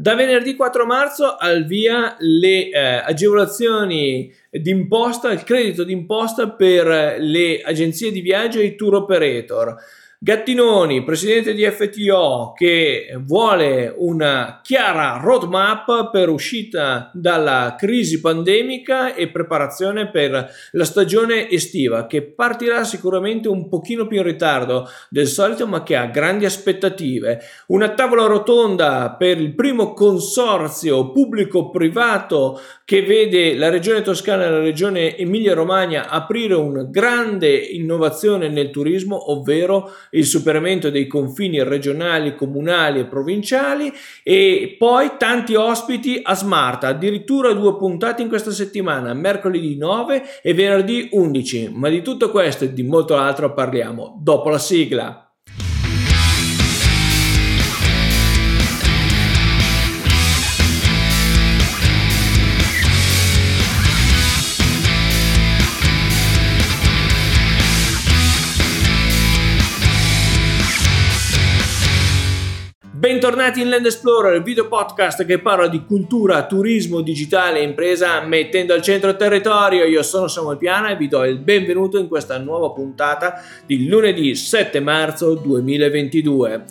Da venerdì 4 marzo al via le eh, agevolazioni d'imposta, il credito d'imposta per le agenzie di viaggio e i tour operator. Gattinoni, presidente di FTO, che vuole una chiara roadmap per uscita dalla crisi pandemica e preparazione per la stagione estiva, che partirà sicuramente un pochino più in ritardo del solito, ma che ha grandi aspettative. Una tavola rotonda per il primo consorzio pubblico-privato che vede la regione Toscana e la regione Emilia-Romagna aprire una grande innovazione nel turismo, ovvero il superamento dei confini regionali, comunali e provinciali e poi tanti ospiti a Smart, addirittura due puntate in questa settimana, mercoledì 9 e venerdì 11, ma di tutto questo e di molto altro parliamo dopo la sigla. Bentornati in Land Explorer, il video podcast che parla di cultura, turismo, digitale e impresa mettendo al centro il territorio. Io sono Samuel Piana e vi do il benvenuto in questa nuova puntata di lunedì 7 marzo 2022.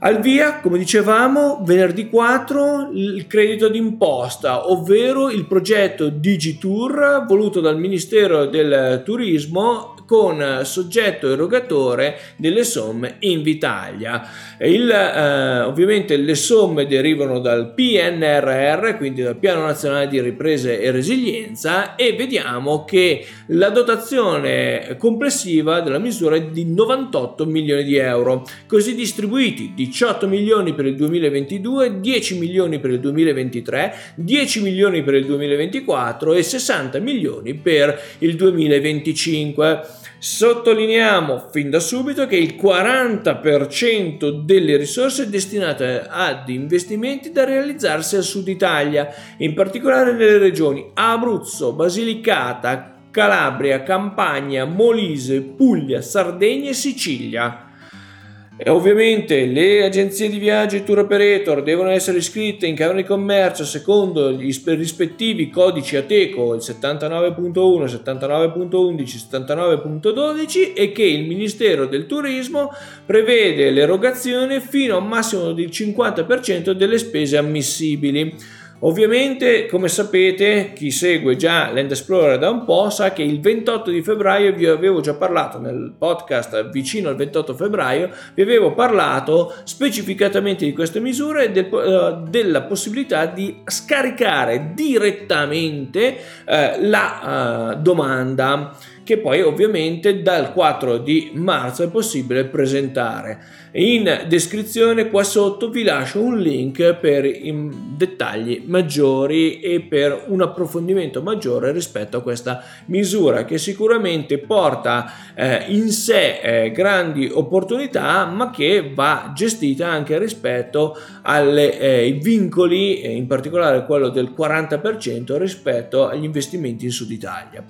Al via, come dicevamo, venerdì 4 il credito d'imposta, ovvero il progetto Digitour voluto dal Ministero del Turismo con soggetto erogatore delle somme Invitalia. Il, eh, ovviamente le somme derivano dal PNRR, quindi dal Piano Nazionale di Ripresa e Resilienza e vediamo che la dotazione complessiva della misura è di 98 milioni di euro, così distribuiti 18 milioni per il 2022, 10 milioni per il 2023, 10 milioni per il 2024 e 60 milioni per il 2025. Sottolineiamo fin da subito che il 40% delle risorse è destinato ad investimenti da realizzarsi al sud Italia, in particolare nelle regioni Abruzzo, Basilicata, Calabria, Campania, Molise, Puglia, Sardegna e Sicilia. E ovviamente le agenzie di viaggio e tour operator devono essere iscritte in Camera di Commercio secondo gli rispettivi codici ATECO, il 79.1, 79.11, 79.12 e che il Ministero del Turismo prevede l'erogazione fino a un massimo del 50% delle spese ammissibili. Ovviamente, come sapete, chi segue già Land Explorer da un po' sa che il 28 di febbraio vi avevo già parlato nel podcast vicino al 28 febbraio, vi avevo parlato specificatamente di queste misure e del, uh, della possibilità di scaricare direttamente uh, la uh, domanda che poi ovviamente dal 4 di marzo è possibile presentare. In descrizione qua sotto vi lascio un link per dettagli maggiori e per un approfondimento maggiore rispetto a questa misura che sicuramente porta eh, in sé eh, grandi opportunità ma che va gestita anche rispetto ai eh, vincoli, in particolare quello del 40% rispetto agli investimenti in Sud Italia.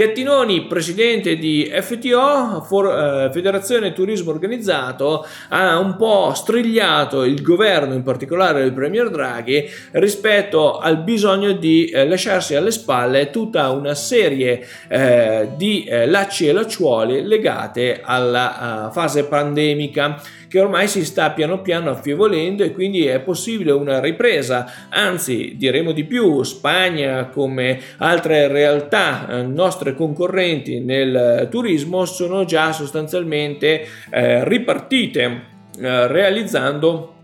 Gattinoni, presidente di FTO, eh, Federazione Turismo Organizzato, ha un po' strigliato il governo, in particolare il Premier Draghi, rispetto al bisogno di eh, lasciarsi alle spalle tutta una serie eh, di lacci e lacciuoli legate alla fase pandemica che ormai si sta piano piano affievolendo e quindi è possibile una ripresa, anzi diremo di più, Spagna come altre realtà eh, nostre concorrenti nel turismo sono già sostanzialmente eh, ripartite eh, realizzando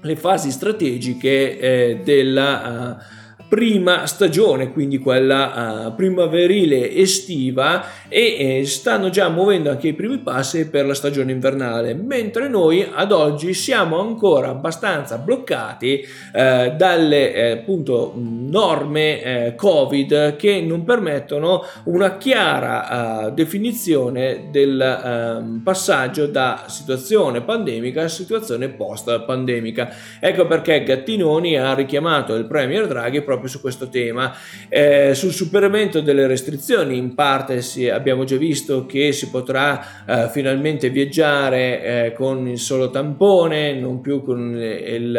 le fasi strategiche eh, della uh, prima stagione, quindi quella uh, primaverile estiva e eh, stanno già muovendo anche i primi passi per la stagione invernale, mentre noi ad oggi siamo ancora abbastanza bloccati eh, dalle eh, appunto norme eh, Covid che non permettono una chiara uh, definizione del uh, passaggio da situazione pandemica a situazione post pandemica. Ecco perché Gattinoni ha richiamato il Premier Draghi proprio proprio su questo tema. Eh, sul superamento delle restrizioni, in parte si, abbiamo già visto che si potrà eh, finalmente viaggiare eh, con il solo tampone, non più con il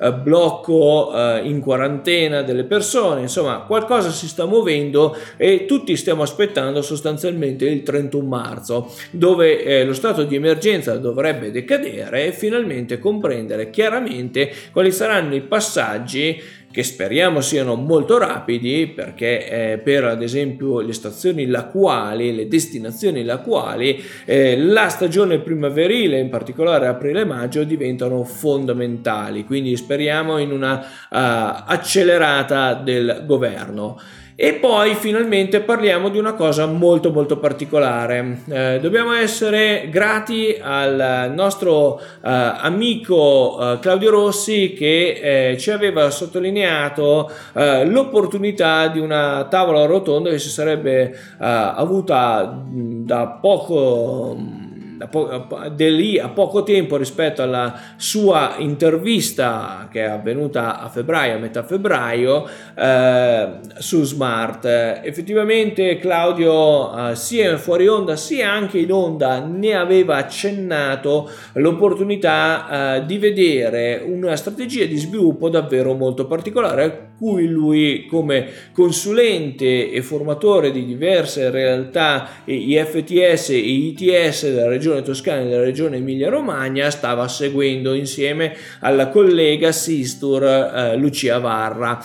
eh, blocco eh, in quarantena delle persone, insomma qualcosa si sta muovendo e tutti stiamo aspettando sostanzialmente il 31 marzo, dove eh, lo stato di emergenza dovrebbe decadere e finalmente comprendere chiaramente quali saranno i passaggi che speriamo siano molto rapidi perché eh, per ad esempio le stazioni lacuali, le destinazioni lacuali, eh, la stagione primaverile, in particolare aprile-maggio, diventano fondamentali, quindi speriamo in una uh, accelerata del governo. E poi finalmente parliamo di una cosa molto molto particolare. Eh, dobbiamo essere grati al nostro eh, amico eh, Claudio Rossi che eh, ci aveva sottolineato eh, l'opportunità di una tavola rotonda che si sarebbe eh, avuta da poco da lì a poco tempo rispetto alla sua intervista che è avvenuta a febbraio, a metà febbraio, eh, su Smart. Effettivamente Claudio eh, sia fuori onda sia anche in onda ne aveva accennato l'opportunità eh, di vedere una strategia di sviluppo davvero molto particolare cui lui come consulente e formatore di diverse realtà IFTS e ITS della regione toscana e della regione Emilia-Romagna stava seguendo insieme alla collega Sistur eh, Lucia Varra.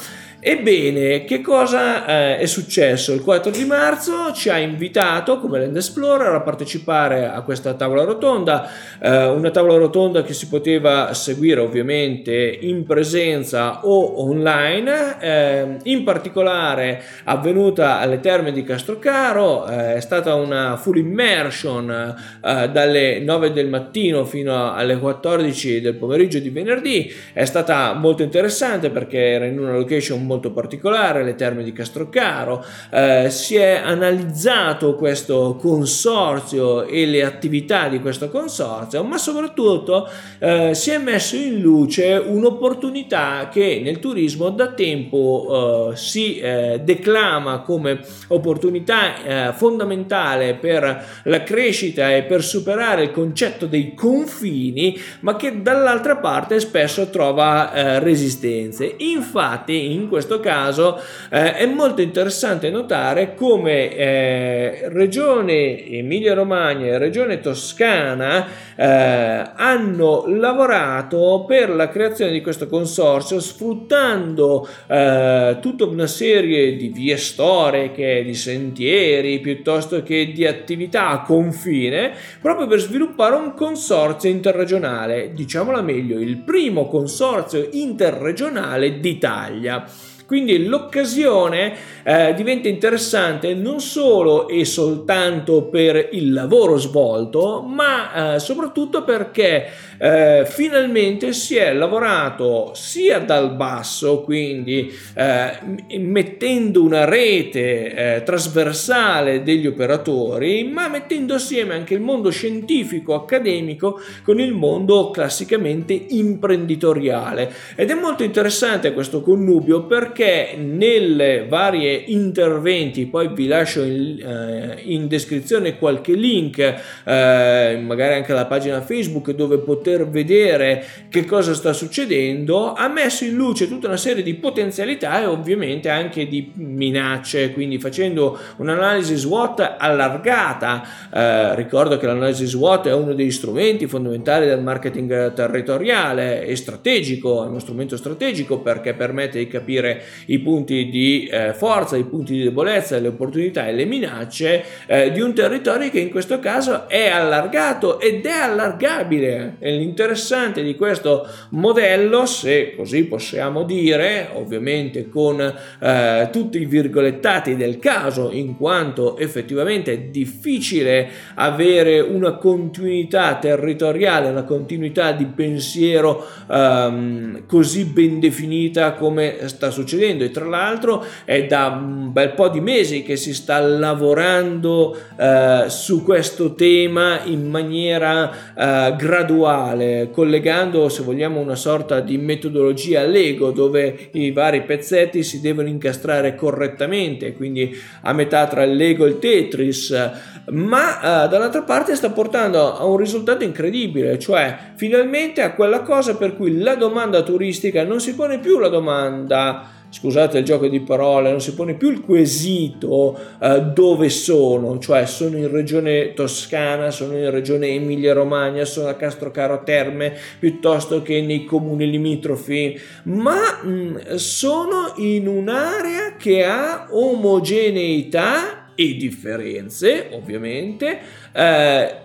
Ebbene, che cosa eh, è successo? Il 4 di marzo ci ha invitato come Land Explorer a partecipare a questa tavola rotonda, eh, una tavola rotonda che si poteva seguire ovviamente in presenza o online, eh, in particolare avvenuta alle terme di Castrocaro, eh, è stata una full immersion eh, dalle 9 del mattino fino alle 14 del pomeriggio di venerdì, è stata molto interessante perché era in una location molto molto particolare, le terme di Castrocaro, eh, si è analizzato questo consorzio e le attività di questo consorzio, ma soprattutto eh, si è messo in luce un'opportunità che nel turismo da tempo eh, si eh, declama come opportunità eh, fondamentale per la crescita e per superare il concetto dei confini, ma che dall'altra parte spesso trova eh, resistenze. Infatti in questo questo caso eh, è molto interessante notare come eh, Regione Emilia-Romagna e Regione Toscana eh, hanno lavorato per la creazione di questo consorzio sfruttando eh, tutta una serie di vie storiche, di sentieri, piuttosto che di attività a confine, proprio per sviluppare un consorzio interregionale, diciamola meglio, il primo consorzio interregionale d'Italia. Quindi l'occasione eh, diventa interessante non solo e soltanto per il lavoro svolto, ma eh, soprattutto perché eh, finalmente si è lavorato sia dal basso, quindi eh, mettendo una rete eh, trasversale degli operatori, ma mettendo assieme anche il mondo scientifico accademico con il mondo classicamente imprenditoriale. Ed è molto interessante questo connubio perché nelle varie interventi, poi vi lascio in, eh, in descrizione qualche link, eh, magari anche alla pagina Facebook dove poter vedere che cosa sta succedendo, ha messo in luce tutta una serie di potenzialità e ovviamente anche di minacce, quindi facendo un'analisi SWOT allargata. Eh, ricordo che l'analisi SWOT è uno degli strumenti fondamentali del marketing territoriale e strategico, è uno strumento strategico perché permette di capire i punti di eh, forza, i punti di debolezza, le opportunità e le minacce eh, di un territorio che in questo caso è allargato ed è allargabile. E l'interessante di questo modello, se così possiamo dire, ovviamente con eh, tutti i virgolettati del caso, in quanto effettivamente è difficile avere una continuità territoriale, una continuità di pensiero ehm, così ben definita come sta succedendo. E tra l'altro è da un bel po' di mesi che si sta lavorando eh, su questo tema in maniera eh, graduale, collegando se vogliamo una sorta di metodologia Lego dove i vari pezzetti si devono incastrare correttamente, quindi a metà tra il Lego e il Tetris, ma eh, dall'altra parte sta portando a un risultato incredibile, cioè finalmente a quella cosa per cui la domanda turistica non si pone più la domanda scusate il gioco di parole, non si pone più il quesito eh, dove sono, cioè sono in regione Toscana, sono in regione Emilia Romagna, sono a Castrocaro Terme piuttosto che nei comuni limitrofi, ma mh, mm, sono in un'area che ha omogeneità e differenze, ovviamente, eh,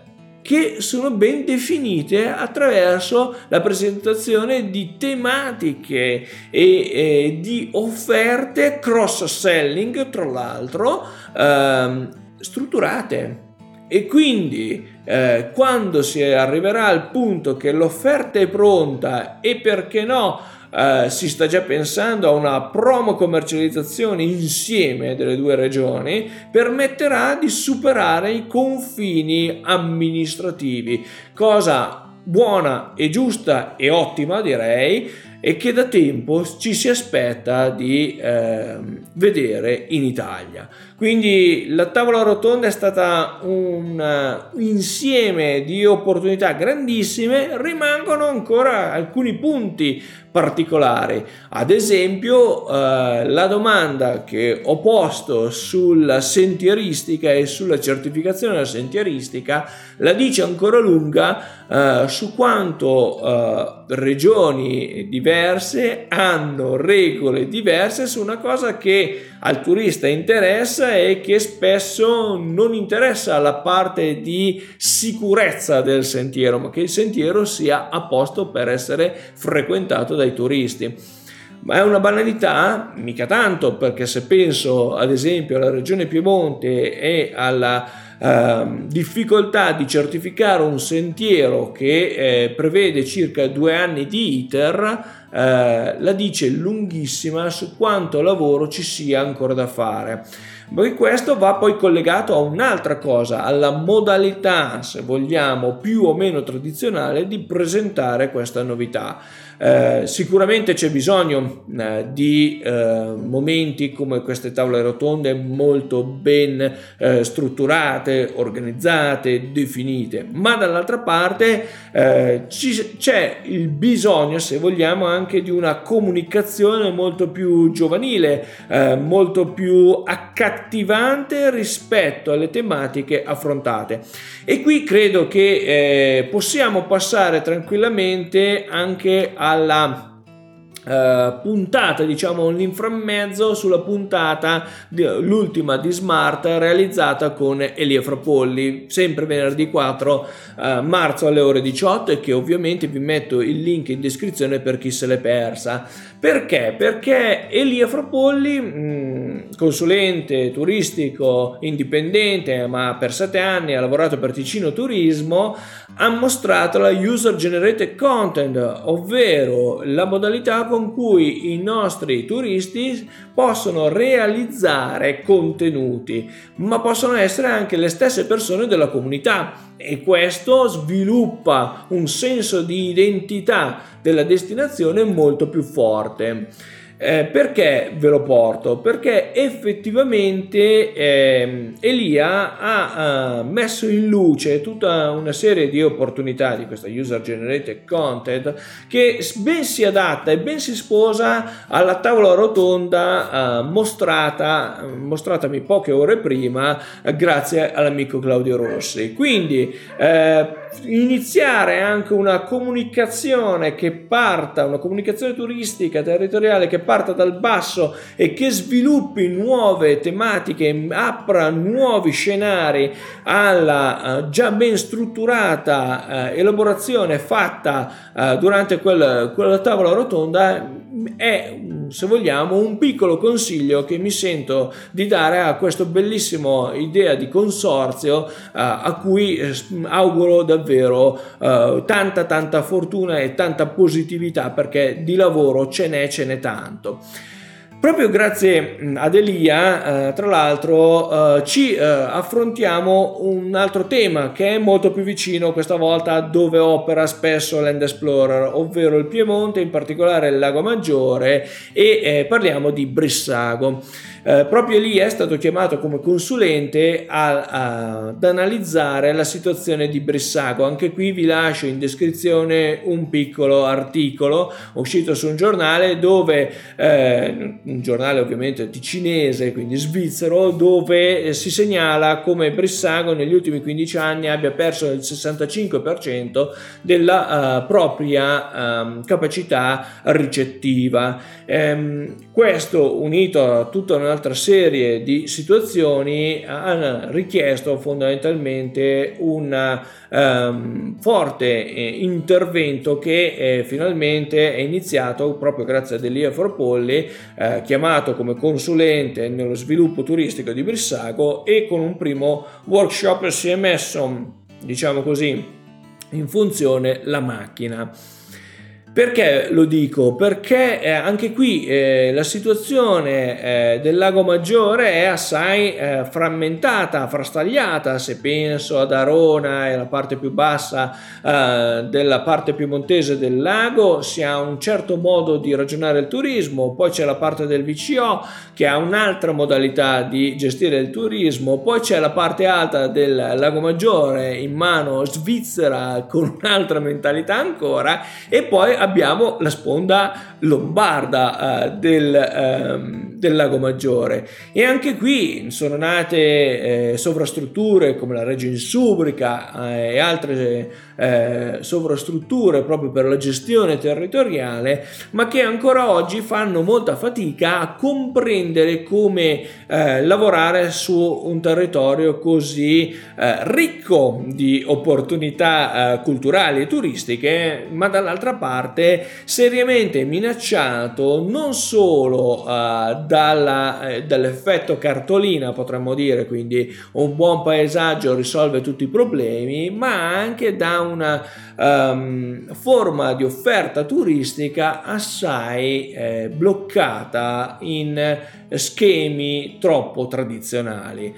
che sono ben definite attraverso la presentazione di tematiche e, e di offerte cross-selling, tra l'altro, ehm, strutturate. E quindi eh, quando si arriverà al punto che l'offerta è pronta e perché no eh, si sta già pensando a una promo commercializzazione insieme delle due regioni, permetterà di superare i confini amministrativi, cosa buona e giusta e ottima direi e che da tempo ci si aspetta di eh, vedere in Italia. Quindi la tavola rotonda è stata un uh, insieme di opportunità grandissime, rimangono ancora alcuni punti particolari. Ad esempio, uh, la domanda che ho posto sulla sentieristica e sulla certificazione della sentieristica la dice ancora lunga uh, su quanto regioni diverse hanno regole diverse su una cosa che al turista interessa e che spesso non interessa la parte di sicurezza del sentiero, ma che il sentiero sia a posto per essere frequentato dai turisti. Ma è una banalità? Mica tanto, perché se penso ad esempio alla regione Piemonte e alla Uh, difficoltà di certificare un sentiero che eh, prevede circa due anni di iter eh, la dice lunghissima su quanto lavoro ci sia ancora da fare. Poi questo va poi collegato a un'altra cosa, alla modalità, se vogliamo, più o meno tradizionale di presentare questa novità. Eh, sicuramente c'è bisogno eh, di eh, momenti come queste tavole rotonde molto ben eh, strutturate, organizzate, definite, ma dall'altra parte eh, ci, c'è il bisogno, se vogliamo, anche di una comunicazione molto più giovanile, molto più accattivante rispetto alle tematiche affrontate. E qui credo che possiamo passare tranquillamente anche a alla Uh, puntata, diciamo l'inframmezzo sulla puntata di, l'ultima di Smart realizzata con Elia Frapolli, sempre venerdì 4 uh, marzo alle ore 18 e che ovviamente vi metto il link in descrizione per chi se l'è persa. Perché? Perché Elia Frapolli, mm, consulente turistico indipendente, ma per sette anni ha lavorato per Ticino Turismo, ha mostrato la user generated content, ovvero la modalità con cui i nostri turisti possono realizzare contenuti, ma possono essere anche le stesse persone della comunità e questo sviluppa un senso di identità della destinazione molto più forte. Eh, perché ve lo porto? Perché effettivamente eh, Elia ha, ha, messo in luce tutta una serie di opportunità di questa user generated content che ben si adatta e ben si sposa alla tavola rotonda eh, mostrata, mostratami poche ore prima grazie all'amico Claudio Rossi. Quindi eh, iniziare anche una comunicazione che parta, una comunicazione turistica territoriale che parta dal basso e che sviluppi nuove tematiche, apra nuovi scenari alla uh, già ben strutturata uh, elaborazione fatta uh, durante quel, quella tavola rotonda è, se vogliamo, un piccolo consiglio che mi sento di dare a questo bellissimo idea di consorzio a cui eh, auguro davvero uh, tanta tanta fortuna e tanta positività perché di lavoro ce n'è ce n'è tanto. Proprio grazie ad Elia, eh, tra l'altro, eh, ci eh, affrontiamo un altro tema che è molto più vicino questa volta a dove opera spesso Land Explorer, ovvero il Piemonte, in particolare il Lago Maggiore e eh, parliamo di Brissago. Eh, proprio lì è stato chiamato come consulente a, a, ad analizzare la situazione di Brissago. Anche qui vi lascio in descrizione un piccolo articolo uscito su un giornale dove, eh, un giornale ovviamente ticinese, quindi svizzero, dove si segnala come Brissago negli ultimi 15 anni abbia perso il 65% della uh, propria um, capacità ricettiva. Um, questo unito a tutta una un'altra serie di situazioni hanno richiesto fondamentalmente un um, forte eh, intervento che eh, finalmente è iniziato proprio grazie ad Elia Forpolli, eh, chiamato come consulente nello sviluppo turistico di Brissago e con un primo workshop si è messo, diciamo così, in funzione la macchina. Perché lo dico? Perché eh, anche qui eh, la situazione eh, del lago Maggiore è assai eh, frammentata, frastagliata, se penso ad Arona e la parte più bassa eh, della parte piemontese del lago si ha un certo modo di ragionare il turismo, poi c'è la parte del VCO che ha un'altra modalità di gestire il turismo, poi c'è la parte alta del lago Maggiore in mano Svizzera con un'altra mentalità ancora. E poi abbiamo la sponda lombarda eh, del, eh, del, Lago Maggiore. E anche qui sono nate eh, sovrastrutture come la Reggio Insubrica eh, e altre eh, sovrastrutture proprio per la gestione territoriale ma che ancora oggi fanno molta fatica a comprendere come eh, lavorare su un territorio così ricco di opportunità culturali e turistiche ma dall'altra parte seriamente minacciato non solo uh, dalla, eh, dall'effetto cartolina, potremmo dire, quindi un buon paesaggio risolve tutti i problemi, ma anche da una um, forma di offerta turistica assai eh, bloccata in schemi troppo tradizionali.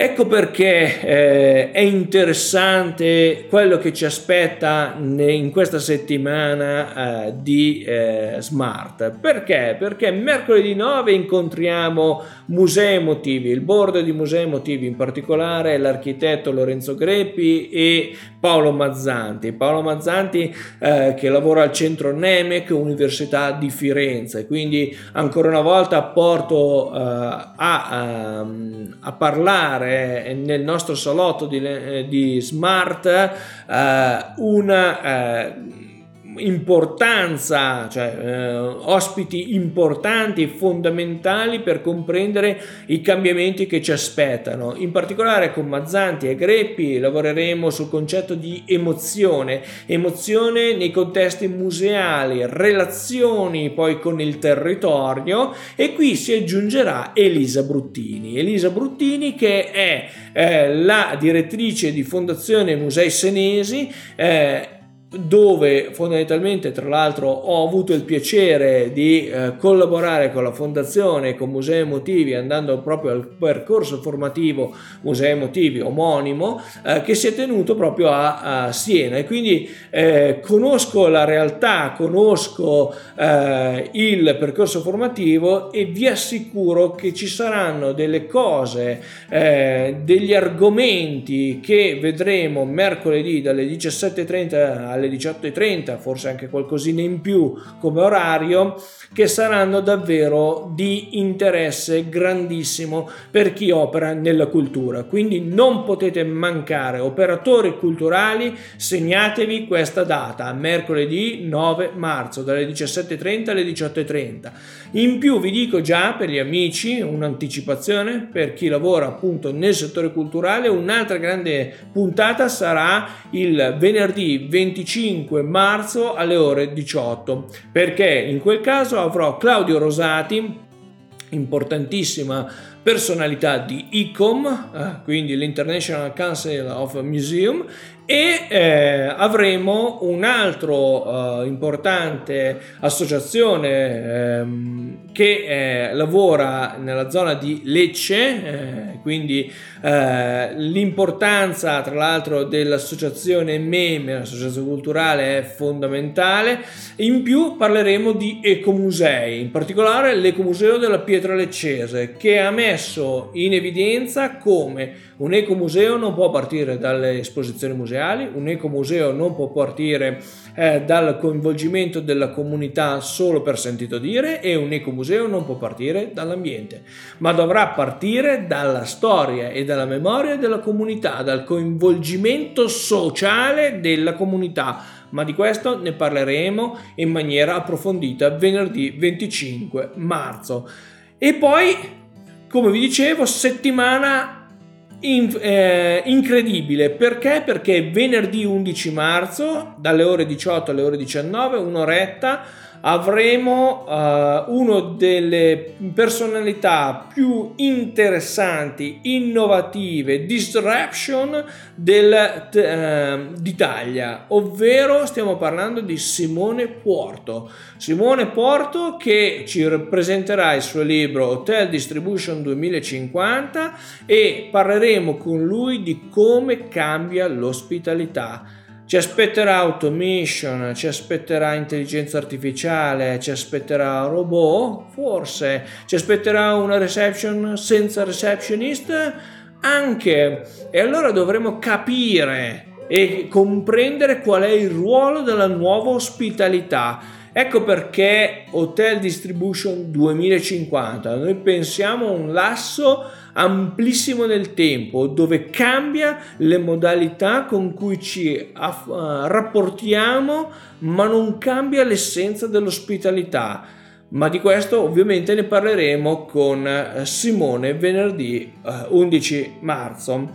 Ecco perché eh, è interessante quello che ci aspetta in questa settimana eh, di eh, Smart. Perché? Perché mercoledì 9 incontriamo Musei Emotivi, il board di Musei Emotivi, in particolare l'architetto Lorenzo Greppi e Paolo Mazzanti. Paolo Mazzanti eh, che lavora al centro Nemec, Università di Firenze. Quindi ancora una volta porto eh, a, a, a parlare fare nel nostro salotto di, eh, di Smart eh, una eh, importanza, cioè eh, ospiti importanti e fondamentali per comprendere i cambiamenti che ci aspettano. In particolare con Mazzanti e Greppi lavoreremo sul concetto di emozione, emozione nei contesti museali, relazioni poi con il territorio e qui si aggiungerà Elisa Bruttini. Elisa Bruttini che è eh, la direttrice di Fondazione Musei Senesi eh, dove fondamentalmente tra l'altro ho avuto il piacere di eh, collaborare con la fondazione con Musei Emotivi andando proprio al percorso formativo Musei Emotivi omonimo eh, che si è tenuto proprio a, a Siena. E quindi eh, conosco la realtà conosco eh, il percorso formativo e vi assicuro che ci saranno delle cose eh, degli argomenti che vedremo mercoledì dalle 17.30 alle 18.30, forse anche qualcosina in più come orario, che saranno davvero di interesse grandissimo per chi opera nella cultura. Quindi non potete mancare, operatori culturali, segnatevi questa data, mercoledì 9 marzo, dalle 17.30 alle 18.30. In più vi dico già per gli amici un'anticipazione per chi lavora appunto nel settore culturale, un'altra grande puntata sarà il venerdì 25 marzo alle ore 18, perché in quel caso avrò Claudio Rosati importantissima personalità di ICOM, eh, quindi l'International Council of Museum, e eh, avremo un altro eh, importante associazione ehm, che eh, lavora nella zona di Lecce, eh, quindi eh, l'importanza tra l'altro dell'associazione MEME, l'associazione culturale è fondamentale. In più parleremo di ecomusei, in particolare l'ecomuseo della Pietra Leccese che ha messo in evidenza come un ecomuseo non può partire dalle esposizioni museali, un ecomuseo non può partire eh, dal coinvolgimento della comunità solo per sentito dire e un ecomuseo non può partire dall'ambiente, ma dovrà partire dalla storia e dalla memoria della comunità, dal coinvolgimento sociale della comunità. Ma di questo ne parleremo in maniera approfondita venerdì 25 marzo. E poi, come vi dicevo, settimana in, eh, incredibile perché? Perché venerdì 11 marzo dalle ore 18 alle ore 19 un'oretta avremo uh, una delle personalità più interessanti, innovative, disruption del, uh, d'Italia, ovvero stiamo parlando di Simone Porto. Simone Porto che ci presenterà il suo libro Hotel Distribution 2050 e parleremo con lui di come cambia l'ospitalità ci aspetterà automation, ci aspetterà intelligenza artificiale, ci aspetterà robot, forse, ci aspetterà una reception senza receptionist, anche. E allora dovremo capire e comprendere qual è il ruolo della nuova ospitalità. Ecco perché Hotel Distribution 2050, noi pensiamo a un lasso amplissimo nel tempo, dove cambia le modalità con cui ci aff- uh, rapportiamo, ma non cambia l'essenza dell'ospitalità. Ma di questo ovviamente ne parleremo con eh, Simone venerdì uh, eh, 11 marzo.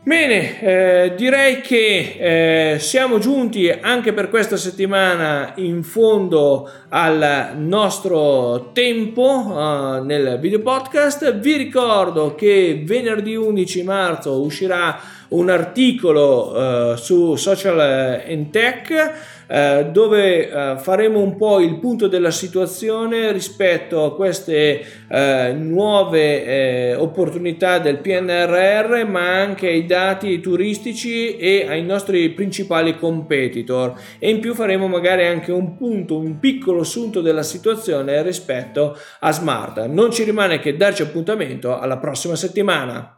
Bene, eh, direi che eh, siamo giunti anche per questa settimana in fondo al nostro tempo uh, nel video podcast. Vi ricordo che venerdì 11 marzo uscirà un articolo uh, su Social and Tech eh, dove eh, faremo un po' il punto della situazione rispetto a queste eh, nuove eh, opportunità del PNRR, ma anche ai dati turistici e ai nostri principali competitor. E in più faremo magari anche un punto, un piccolo assunto della situazione rispetto a Smart. Non ci rimane che darci appuntamento alla prossima settimana.